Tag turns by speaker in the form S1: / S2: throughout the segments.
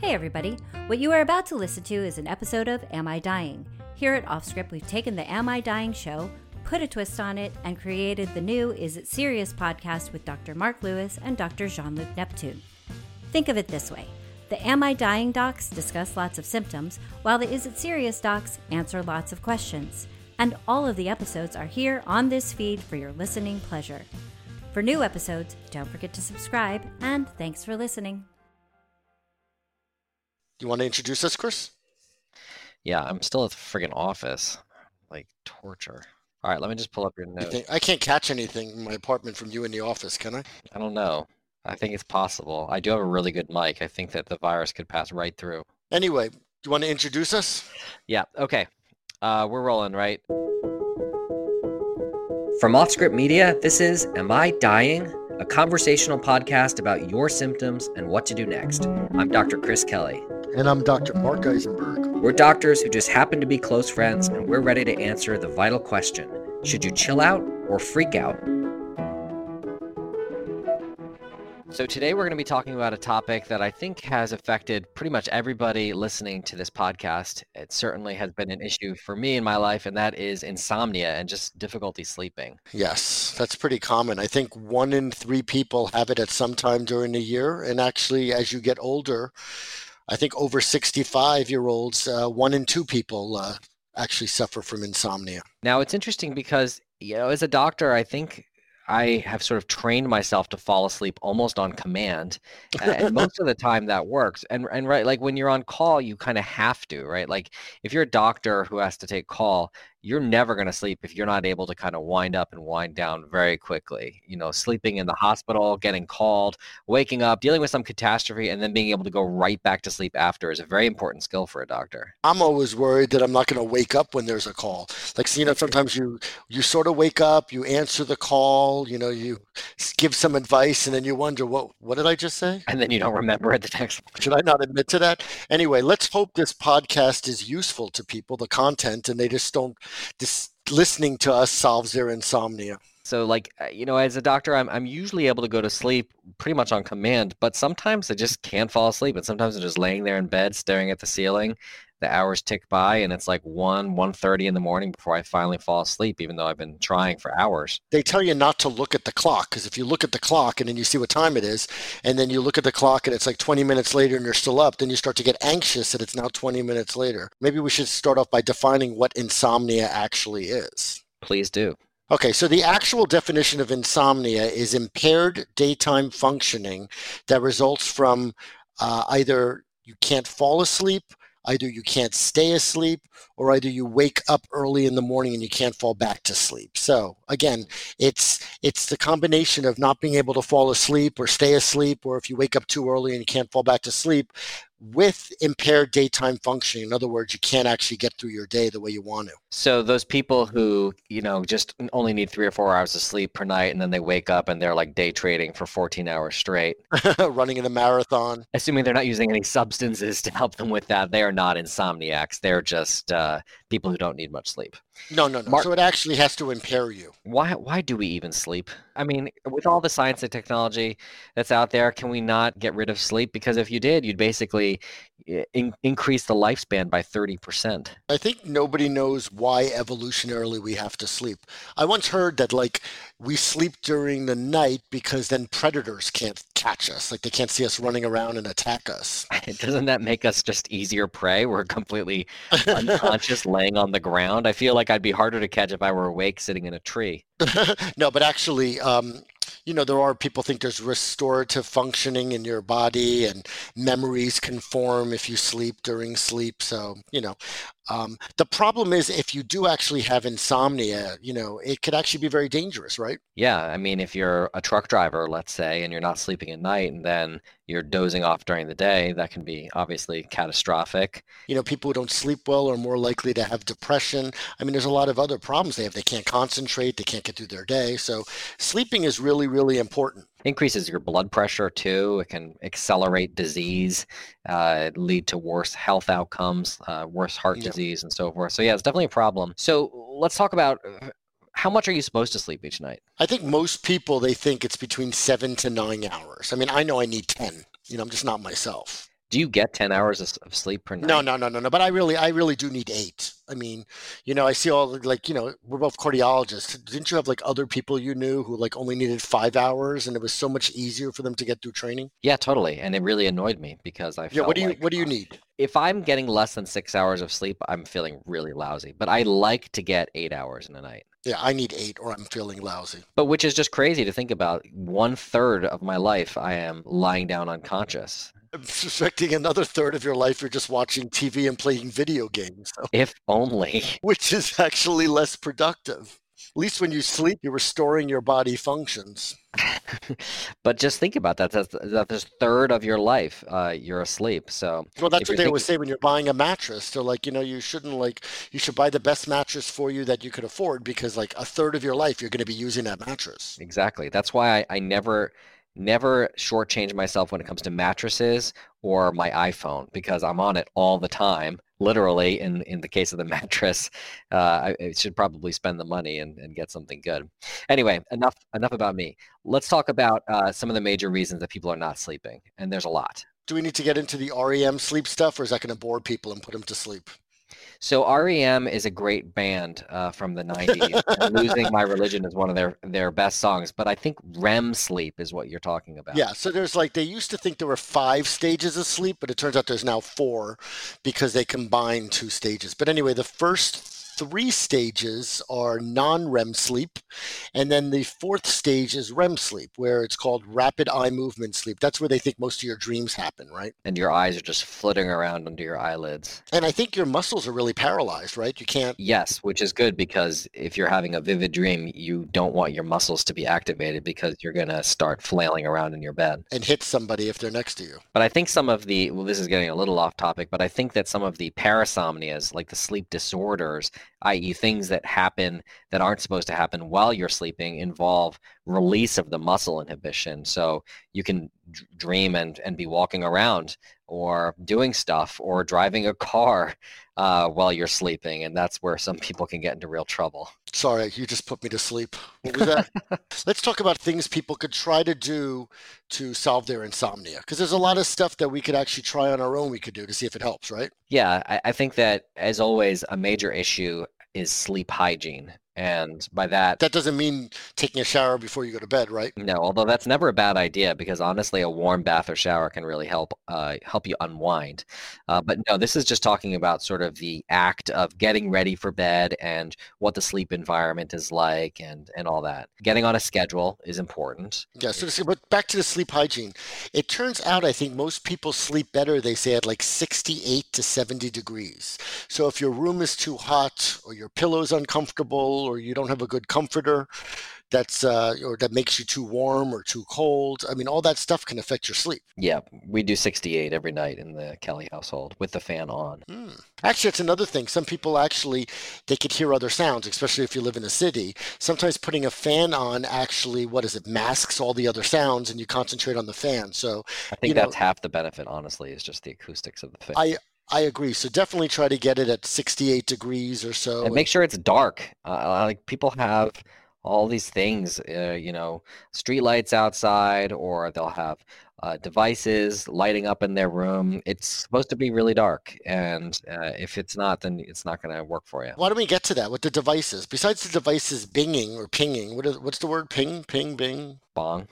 S1: Hey, everybody. What you are about to listen to is an episode of Am I Dying? Here at Offscript, we've taken the Am I Dying show, put a twist on it, and created the new Is It Serious podcast with Dr. Mark Lewis and Dr. Jean Luc Neptune. Think of it this way the Am I Dying docs discuss lots of symptoms, while the Is It Serious docs answer lots of questions. And all of the episodes are here on this feed for your listening pleasure. For new episodes, don't forget to subscribe, and thanks for listening.
S2: You want to introduce us, Chris?
S3: Yeah, I'm still at the friggin' office. Like torture. All right, let me just pull up your
S2: I,
S3: note.
S2: I can't catch anything in my apartment from you in the office, can I?
S3: I don't know. I think it's possible. I do have a really good mic. I think that the virus could pass right through.
S2: Anyway, do you want to introduce us?
S3: Yeah, okay. Uh, we're rolling, right?
S4: From Offscript Media, this is Am I Dying? A conversational podcast about your symptoms and what to do next. I'm Dr. Chris Kelly.
S2: And I'm Dr. Marc Eisenberg.
S4: We're doctors who just happen to be close friends, and we're ready to answer the vital question Should you chill out or freak out?
S3: So today we're going to be talking about a topic that I think has affected pretty much everybody listening to this podcast. It certainly has been an issue for me in my life, and that is insomnia and just difficulty sleeping.
S2: Yes, that's pretty common. I think one in three people have it at some time during the year. And actually, as you get older, I think over 65 year olds, uh, one in two people uh, actually suffer from insomnia.
S3: Now it's interesting because, you know, as a doctor, I think I have sort of trained myself to fall asleep almost on command, and most of the time that works. And and right, like when you're on call, you kind of have to, right? Like if you're a doctor who has to take call, you're never going to sleep if you're not able to kind of wind up and wind down very quickly. You know, sleeping in the hospital, getting called, waking up, dealing with some catastrophe, and then being able to go right back to sleep after is a very important skill for a doctor.
S2: I'm always worried that I'm not going to wake up when there's a call. Like, you know, sometimes you you sort of wake up, you answer the call, you know, you give some advice, and then you wonder, what what did I just say?
S3: And then you don't remember it the next
S2: Should I not admit to that? Anyway, let's hope this podcast is useful to people, the content, and they just don't this listening to us solves their insomnia.
S3: So like uh, you know, as a doctor, I'm I'm usually able to go to sleep pretty much on command, but sometimes I just can't fall asleep, and sometimes I'm just laying there in bed staring at the ceiling. The hours tick by, and it's like one, one thirty in the morning before I finally fall asleep, even though I've been trying for hours.
S2: They tell you not to look at the clock because if you look at the clock and then you see what time it is, and then you look at the clock and it's like 20 minutes later and you're still up, then you start to get anxious that it's now 20 minutes later. Maybe we should start off by defining what insomnia actually is.
S3: Please do.
S2: Okay, so the actual definition of insomnia is impaired daytime functioning that results from uh, either you can't fall asleep, either you can't stay asleep, or either you wake up early in the morning and you can't fall back to sleep. So again, it's it's the combination of not being able to fall asleep or stay asleep, or if you wake up too early and you can't fall back to sleep, with impaired daytime functioning. In other words, you can't actually get through your day the way you want to.
S3: So those people who you know just only need three or four hours of sleep per night, and then they wake up and they're like day trading for 14 hours straight,
S2: Running in a marathon.
S3: assuming they're not using any substances to help them with that, they are not insomniacs. They're just uh, people who don't need much sleep.
S2: No, no, no.
S3: Marc-
S2: so it actually has to impair you.
S3: Why why do we even sleep? I mean, with all the science and technology that's out there, can we not get rid of sleep? Because if you did, you'd basically eh, in- increase the lifespan by 30%.
S2: I think nobody knows why evolutionarily we have to sleep. I once heard that like we sleep during the night because then predators can't catch us. Like they can't see us running around and attack us.
S3: Doesn't that make us just easier prey? We're completely unconscious laying on the ground. I feel like I'd be harder to catch if I were awake sitting in a tree.
S2: no, but actually, um, you know, there are people think there's restorative functioning in your body and memories can form if you sleep during sleep. So, you know, um, the problem is if you do actually have insomnia, you know, it could actually be very dangerous, right?
S3: Yeah, I mean, if you're a truck driver, let's say, and you're not sleeping at night and then you're dozing off during the day, that can be obviously catastrophic.
S2: You know, people who don't sleep well are more likely to have depression. I mean, there's a lot of other problems they have. They can't concentrate, they can't get through their day. So, sleeping is really, really important.
S3: Increases your blood pressure too. It can accelerate disease, uh, lead to worse health outcomes, uh, worse heart
S2: Yeah.
S3: disease, and so forth. So yeah, it's definitely a problem. So let's talk about uh, how much are you supposed to sleep each night?
S2: I think most people they think it's between seven to nine hours. I mean, I know I need 10. You know, I'm just not myself.
S3: Do you get 10 hours of, sleep per night?
S2: No, no, no, no, no. But I really, I really do need eight. I mean, you know, I see all like, you know, we're both cardiologists. Didn't you have like other people you knew who like only needed five hours, and it was so much easier for them to get through training?
S3: Yeah, totally. And it really annoyed me because I
S2: Yeah. What do you,
S3: like,
S2: what do you
S3: uh,
S2: need?
S3: If I'm getting less than six hours of sleep, I'm feeling really lousy. But I like to get eight hours in a night.
S2: Yeah, I need eight, or I'm feeling lousy.
S3: But which is just crazy to think about. One third of my life, I am lying down unconscious.
S2: I'm suspecting another third of your life you're just watching TV and playing video games, so-
S3: If only.
S2: which is actually less productive. At least when you sleep, you're restoring your body functions.
S3: but just think about that. That's that's a third of your life. Uh, you're asleep. So
S2: Well, that's what they always say when you're buying a mattress. They're like, you know, you shouldn't like, you should buy the best mattress for you that you could afford because like a third of your life you're going to be using that mattress.
S3: exactly. That's why I, I never never shortchange myself when it comes to mattresses or my iPhone because I'm on it all the time. Literally, in in the case of the mattress, uh, I, I should probably spend the money and, and get something good. Anyway, enough enough about me. Let's talk about uh, some of the major reasons that people are not sleeping, and there's a lot.
S2: Do we need to get into the REM sleep stuff or is that going to bore people and put them to sleep?
S3: So REM is a great band uh, from the 90s. Losing My Religion is one of their, their best songs, but I think REM sleep is what you're talking about.
S2: Yeah, so there's like they used to think there were five stages of sleep, but it turns out there's now four because they combine two stages. But anyway, the first three stages are non-REM sleep, and then the fourth stage is REM sleep, where it's called rapid eye movement sleep. That's where they think most of your dreams happen, right?
S3: And your eyes are just flitting around under your eyelids.
S2: And I think your muscles are really paralyzed, right? You can't
S3: Yes, which is good because if you're having a vivid dream, you don't want your muscles to be activated because you're going to start flailing around in your bed.
S2: and hit somebody if they're next to you.
S3: But I think some of the, well, this is getting a little off topic, but I think that some of the parasomnias, like the sleep disorders, i.e., things that happen that aren't supposed to happen while you're sleeping, involve release of the muscle inhibition. So you can d- dream and, and be walking around or doing stuff or driving a car uh, while you're sleeping. And that's where some people can get into real trouble.
S2: Sorry, you just put me to sleep. What was that? Let's talk about things people could try to do to solve their insomnia. Because there's a lot of stuff that we could actually try on our own, we could do to see if it helps, right?
S3: Yeah, I, I think that, as always, a major issue is sleep hygiene. And by that,
S2: That doesn't mean taking a shower before you go to bed, right?
S3: No, although that's never a bad idea because honestly, a warm bath or shower can really help uh, help you unwind. Uh, but no, this is just talking about sort of the act of getting ready for bed and what the sleep environment is like and and all that. Getting on a schedule is important.
S2: Yeah, so but back to the sleep hygiene. It turns out I think most people sleep better, they say, at like 68 to 70 degrees. So if your room is too hot or your pillow's uncomfortable or you don't have a good comforter that's uh, or that makes you too warm or too cold, I mean, all that stuff can affect your sleep.
S3: Yeah, we do 68 every night in the Kelly household with the fan on.
S2: Hmm. Actually, it's another thing. Some people actually they could hear other sounds, especially if you live in a city. Sometimes putting a fan on actually, what is it, masks all the other sounds, and you concentrate on the fan. So
S3: I think
S2: You know-
S3: that's half the benefit, honestly, is just the acoustics of the fan.
S2: I I agree. So definitely try to get it at 68 degrees or so.
S3: and make sure it's dark. Uh, like people have all these things, uh, you know, street lights outside, or they'll have uh, devices lighting up in their room. It's supposed to be really dark, and uh, if it's not, then it's not going to work for you.
S2: Why don't we get to that with the devices? Besides the devices binging or pinging, what is, what's the word? Ping, ping, bing,
S3: Bong.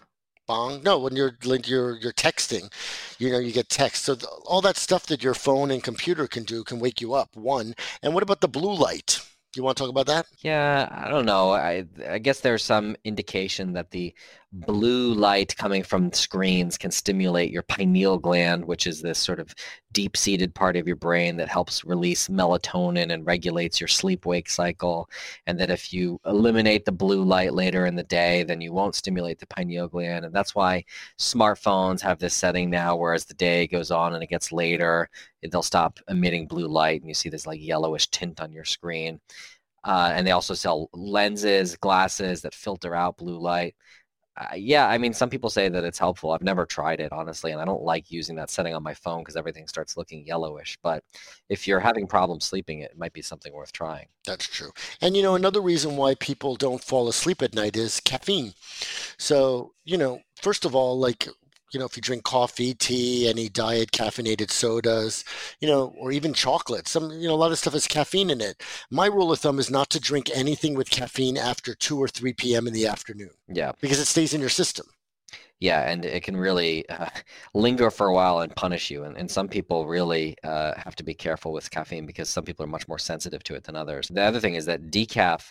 S2: Bong? No, when you're you're you're texting, you know, you get text. So all that stuff that your phone and computer can do can wake you up. One. And what about the blue light? Do you want to talk about that?
S3: Yeah, I don't know. I I guess there's some indication that the blue light coming from screens can stimulate your pineal gland, which is this sort of deep-seated part of your brain that helps release melatonin and regulates your sleep-wake cycle. And that if you eliminate the blue light later in the day, then you won't stimulate the pineal gland. And that's why smartphones have this setting now, where as the day goes on and it gets later, they'll stop emitting blue light, and you see this like yellowish tint on your screen. Uh, and they also sell lenses, glasses that filter out blue light. Uh, yeah, I mean, some people say that it's helpful. I've never tried it, honestly, and I don't like using that setting on my phone because everything starts looking yellowish. But if you're having problems sleeping, it might be something worth trying.
S2: That's true. And you know, another reason why people don't fall asleep at night is caffeine. So, you know, first of all, like you know, if you drink coffee, tea, any diet caffeinated sodas, you know, or even chocolate, some, you know, a lot of stuff has caffeine in it. My rule of thumb is not to drink anything with caffeine after 2 or 3 p.m. in the afternoon.
S3: Yeah.
S2: Because it stays in your system.
S3: Yeah, and it can really uh, linger for a while and punish you. And, and some people really uh, have to be careful with caffeine because some people are much more sensitive to it than others. The other thing is that decaf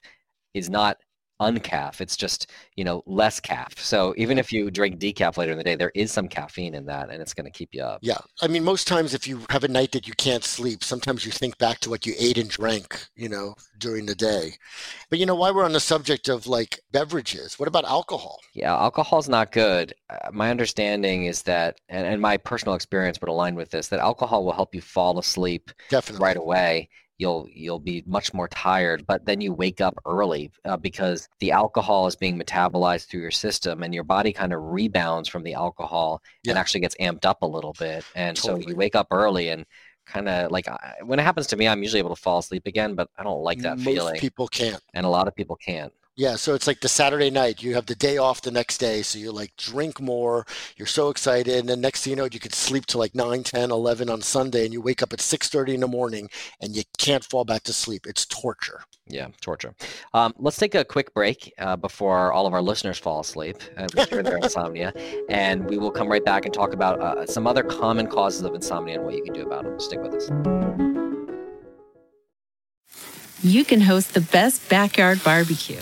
S3: is not uncaf. It's just, you know, less caf. So even if you drink decaf later in the day, there is some caffeine in that and it's going to keep you up.
S2: Yeah. I mean, most times if you have a night that you can't sleep, sometimes you think back to what you ate and drank, you know, during the day. But, you know, why we're on the subject of like beverages, what about alcohol?
S3: Yeah, alcohol's not good. Uh, my understanding is that, and, and my personal experience would align with this, that alcohol will help you fall asleep
S2: Definitely.
S3: right away you'll you'll be much more tired but then you wake up early uh, because the alcohol is being metabolized through your system and your body kind of rebounds from the alcohol yeah. and actually gets amped up a little bit and totally. so you wake up early and kind of like when it happens to me i'm usually able to fall asleep again but i don't like that feeling.
S2: Most
S3: feeling
S2: people can't
S3: and a lot of people can't
S2: yeah, so it's like the Saturday night. You have the day off the next day, so you like drink more. You're so excited, and then next thing you know, you could sleep till like 9, 10, 11 on Sunday, and you wake up at 6:30 in the morning, and you can't fall back to sleep. It's torture.
S3: Yeah, torture. Um, let's take a quick break uh, before all of our listeners fall asleep and cure their insomnia, and we will come right back and talk about uh, some other common causes of insomnia and what you can do about them. Stick with us
S5: you can host the best backyard barbecue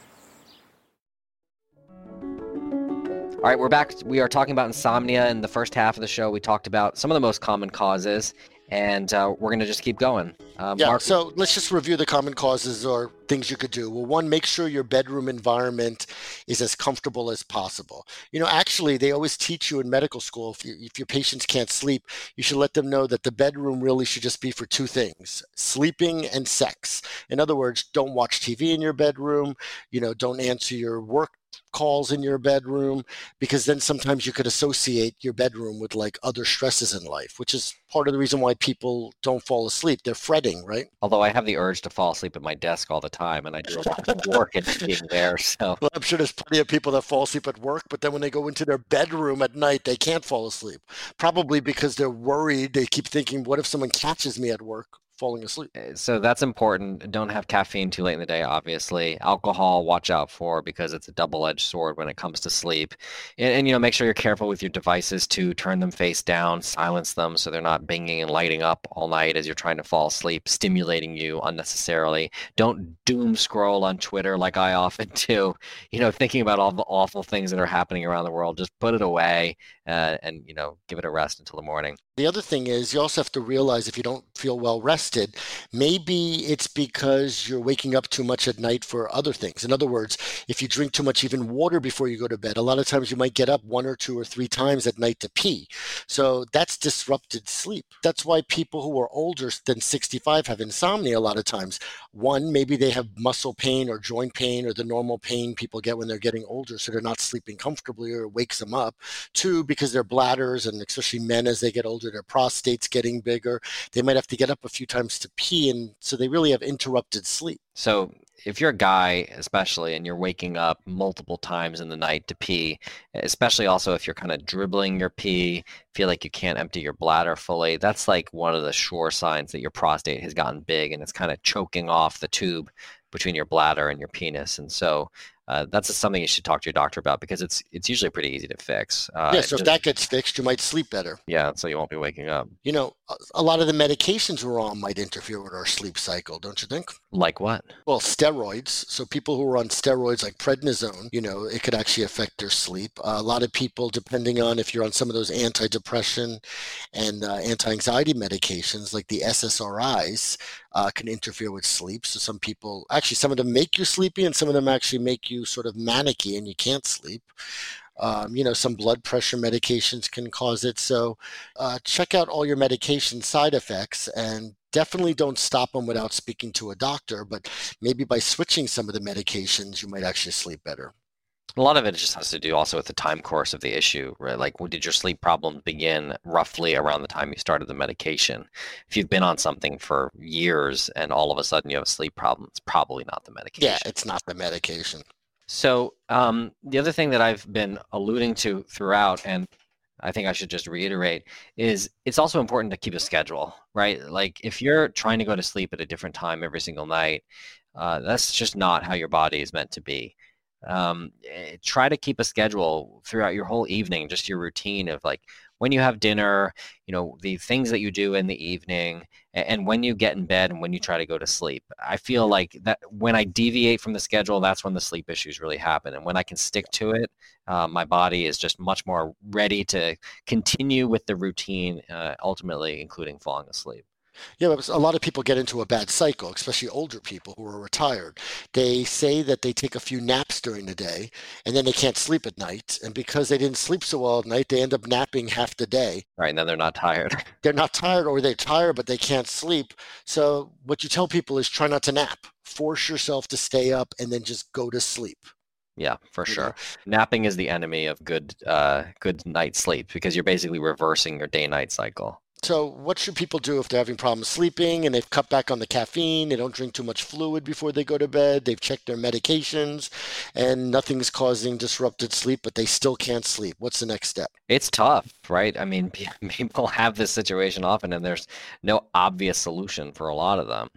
S3: All right, we're back. We are talking about insomnia. In the first half of the show, we talked about some of the most common causes, and uh, we're going to just keep going.
S2: Uh, yeah, Marc- so let's just review the common causes or things you could do. Well, one, make sure your bedroom environment is as comfortable as possible. You know, actually, they always teach you in medical school if, you, if your patients can't sleep, you should let them know that the bedroom really should just be for two things sleeping and sex. In other words, don't watch TV in your bedroom, you know, don't answer your work calls in your bedroom because then sometimes you could associate your bedroom with like other stresses in life which is part of the reason why people don't fall asleep. They're fretting right?
S3: Although i have the urge to fall asleep at my desk all the time and i do a lot of work and being there so.
S2: Well, i'm sure there's plenty of people that fall asleep at work but then when they go into their bedroom at night they can't fall asleep. Probably because they're worried they keep thinking what if someone catches me at work falling asleep. Eh,
S3: so that's important. Don't have caffeine too late in the day, obviously. Alcohol, watch out for because it's a double-edged sword when it comes to sleep. And, and, you know, make sure you're careful with your devices to turn them face down, silence them so they're not binging and lighting up all night as you're trying to fall asleep, stimulating you unnecessarily. Don't doom scroll on Twitter like I often do. You know, thinking about all the awful things that are happening around the world. Just put it away uh, and you know give it a rest until the morning.
S2: The other thing is you also have to realize if you don't feel well rested, maybe it's because you're waking up too much at night for other things. In other words, if you drink too much even water before you go to bed, a lot of times you might get up one or two or three times at night to pee. So that's disrupted sleep. That's why people who are older than 65 have insomnia a lot of times. One, maybe they have muscle pain or joint pain or the normal pain people get when they're getting older, so they're not sleeping comfortably or wakes them up. Two, because their bladders and especially men as they get older, their prostate's getting bigger. They might have to get up a few times to pee, and so they really have interrupted sleep.
S3: So if you're a guy, especially, and you're waking up multiple times in the night to pee, especially also if you're kind of dribbling your pee, feel like you can't empty your bladder fully, that's like one of the sure signs that your prostate has gotten big and it's kind of choking off the tube between your bladder and your penis. And so uh, that's something you should talk to your doctor about because it's it's usually pretty easy to fix.
S2: Uh, yeah, so just, if that gets fixed, you might sleep better.
S3: Yeah, so you won't be waking up.
S2: You know, a lot of the medications we're on might interfere with our sleep cycle, don't you think?
S3: Like what?
S2: Well, steroids. So people who are on steroids like prednisone, you know, it could actually affect their sleep. Uh, a lot of people, depending on if you're on some of those antidepressant and uh, anti-anxiety medications like the SSRIs, uh, can interfere with sleep. So some people, actually, some of them make you sleepy, and some of them actually make you sort of manicky, and you can't sleep. Um, you know, some blood pressure medications can cause it. So uh, check out all your medication side effects and definitely don't stop them without speaking to a doctor. But maybe by switching some of the medications, you might actually sleep better.
S3: A lot of it just has to do also with the time course of the issue, right? Like, did your sleep problems begin roughly around the time you started the medication? If you've been on something for years and all of a sudden you have a sleep problem, it's probably not the medication.
S2: Yeah, it's not the medication.
S3: So, um, the other thing that I've been alluding to throughout, and I think I should just reiterate, is it's also important to keep a schedule, right? Like, if you're trying to go to sleep at a different time every single night, uh, that's just not how your body is meant to be um, eh, try to keep a schedule throughout your whole evening just your routine of like when you have dinner you know the things that you do in the evening and when you get in bed and when you try to go to sleep. I feel like that when i deviate from the schedule that's when the sleep issues really happen and when i can stick to it uh, my body is just much more ready to continue with the routine uh, ultimately including falling asleep
S2: yeah, a lot of people get into a bad cycle, especially older people who are retired. They say that they take a few naps during the day and then they can't sleep at night. And because they didn't sleep so well at night, they end up napping half the day.
S3: Right. And then they're not tired.
S2: They're not tired or they're tired, but they can't sleep. So what you tell people is try not to nap. Force yourself to stay up and then just go to sleep.
S3: Yeah, for sure. Know? Napping is the enemy of good uh, good night sleep because you're basically reversing your day night cycle.
S2: So, what should people do if they're having problems sleeping and they've cut back on the caffeine? They don't drink too much fluid before they go to bed. They've checked their medications and nothing's causing disrupted sleep, but they still can't sleep. What's the next step?
S3: It's tough, right? I mean, people have this situation often and there's no obvious solution for a lot of them.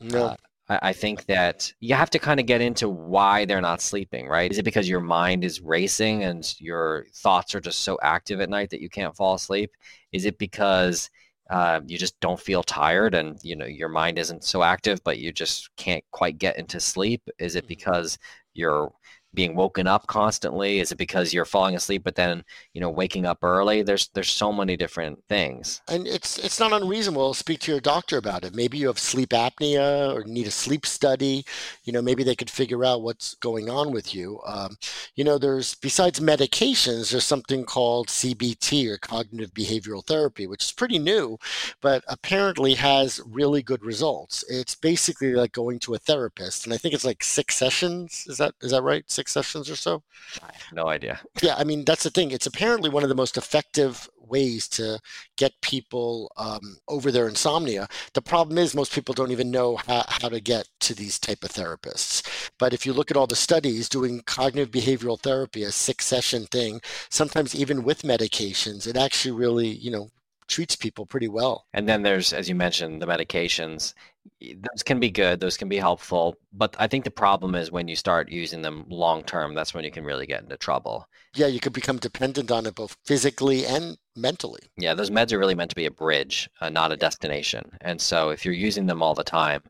S2: No. Uh,
S3: I think that you have to kind of get into why they're not sleeping, right? Is it because your mind is racing and your thoughts are just so active at night that you can't fall asleep? Is it because uh, you just don't feel tired and you know your mind isn't so active, but you just can't quite get into sleep? Is it mm-hmm. because you're being woken up constantly? Is it because you're falling asleep but then you know waking up early? There's there's so many different things.
S2: And it's it's not unreasonable. Speak to your doctor about it. Maybe you have sleep apnea or need a sleep study. You know, maybe they could figure out what's going on with you. Um, you know, there's besides medications, there's something called CBT or cognitive behavioral therapy, which is pretty new, but apparently has really good results. It's basically like going to a therapist, and I think it's like six sessions. Is that is that right? six sessions or so.
S3: I have no idea.
S2: Yeah, I mean that's the thing. It's apparently one of the most effective ways to get people um, over their insomnia. The problem is most people don't even know how, how to get to these type of therapists. But if you look at all the studies, doing cognitive behavioral therapy, a six session thing, sometimes even with medications, it actually really you know treats people pretty well.
S3: And then there's, as you mentioned, the medications. Those can be good, those can be helpful. But I think the problem is when you start using them long term, that's when you can really get into trouble.
S2: Yeah, you could become dependent on it both physically and mentally.
S3: Yeah, those meds are really meant to be a bridge, uh, not a destination. And so if you're using them all the time,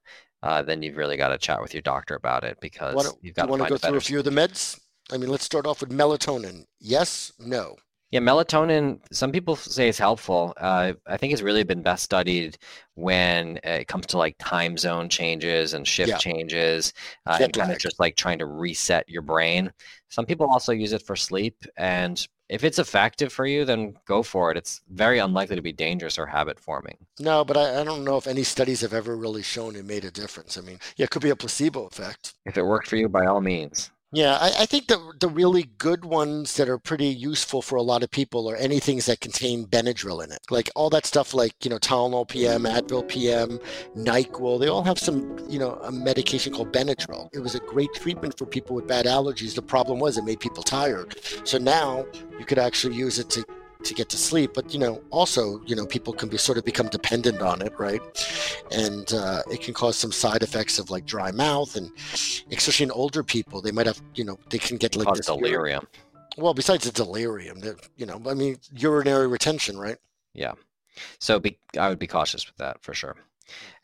S3: uh, then you've really got to chat with your doctor about it because you've got
S2: to want to go through a few of the meds. I mean, let's start off with melatonin. Yes, no.
S3: Yeah, melatonin, some people say it's helpful. Uh, I think it's really been best studied when it comes to like time zone changes and shift yeah. changes uh, and kind of just like trying to reset your brain. Some people also use it for sleep. And if it's effective for you, then go for it. It's very unlikely to be dangerous or habit forming.
S2: No, but I, I, don't know if any studies have ever really shown it made a difference. I mean, yeah, it could be a placebo effect.
S3: If it worked for you, by all means.
S2: Yeah, I, I, think the the really good ones that are pretty useful for a lot of people are anything that contain Benadryl in it. Like all that stuff like, you know, Tylenol PM, Advil PM, NyQuil, they all have some, you know, a medication called Benadryl. It was a great treatment for people with bad allergies. The problem was it made people tired. So now you could actually use it to to get to sleep but you know also you know people can be sort of become dependent on it right? And uh, it can cause some side effects of like dry mouth and especially in older people they might have you know they can get like
S3: delirium.
S2: Well besides the delirium that you know i mean urinary retention right?
S3: Yeah. So be, i would be cautious with that for sure.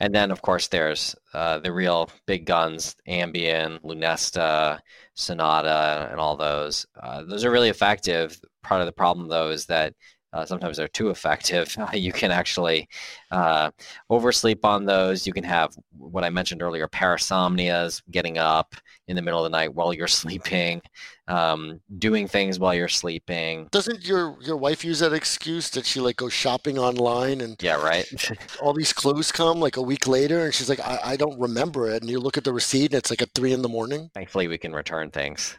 S3: And then, of course, there's uh, the real big guns, Ambien, Lunesta, Sonata, and all those. Uh, those are really effective part of the problem though is that uh, sometimes they're too effective. you can actually uh, oversleep on those. You can have what I mentioned earlier, parasomnias, getting up in the middle of the night while you're sleeping, um, doing things while you're sleeping.
S2: Doesn't your your wife use that excuse that she like goes shopping online and
S3: Yeah, right.
S2: all these clothes come like a week later and she's like, I, I don't remember it. And you look at the receipt and it's like at three in the morning.
S3: Thankfully, we can return things.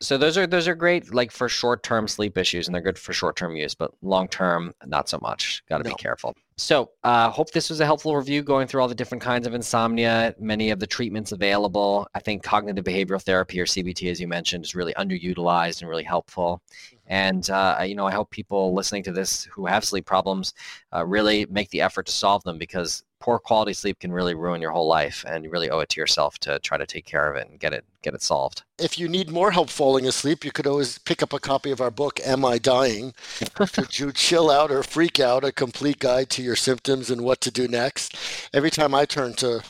S3: so those are those are great, like for short term sleep issues, and they're good for short term use, but long term, not so much. Got to
S2: No.
S3: be careful. So, uh, hope this was a helpful review going through all the different kinds of insomnia, many of the treatments available. I think cognitive behavioral therapy or CBT, as you mentioned, is really underutilized and really helpful. And uh, you know, I hope people listening to this who have sleep problems uh, really make the effort to solve them because poor quality sleep can really ruin your whole life, and you really owe it to yourself to try to take care of it and get it get it solved.
S2: if you need more help falling asleep, you could always pick up a copy of our book, Am I Dying? Should you chill out or freak out? A complete guide to your symptoms and what to do next. Every time I turn to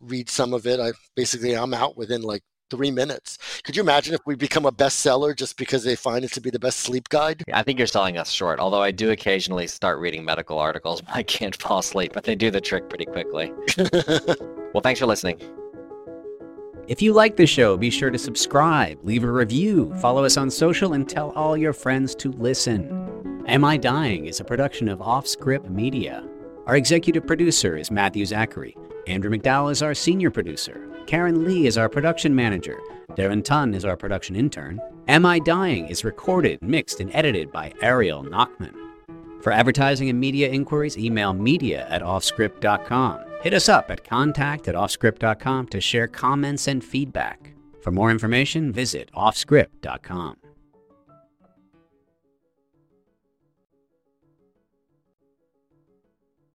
S2: read some of it, I basically I'm out within like three minutes. Could you imagine if we become a bestseller just because they find it to be the best sleep guide?
S3: I think you're selling us short, although I do occasionally start reading medical articles I can't fall asleep, but they do the trick pretty quickly. Well, thanks for listening.
S6: If you like the show, be sure to subscribe, leave a review, follow us on social, and tell all your friends to listen. Am I Dying is a production of Offscript Media. Our executive producer is Matthew Zachary. Andrew McDowell is our senior producer. Karen Lee is our production manager. Darren Tunn is our production intern. Am I Dying is recorded, mixed, and edited by Ariel Nachman. For advertising and media inquiries, email media at offscript.com. Hit us up at contact at offscript.com to share comments and feedback. For more information, visit offscript.com.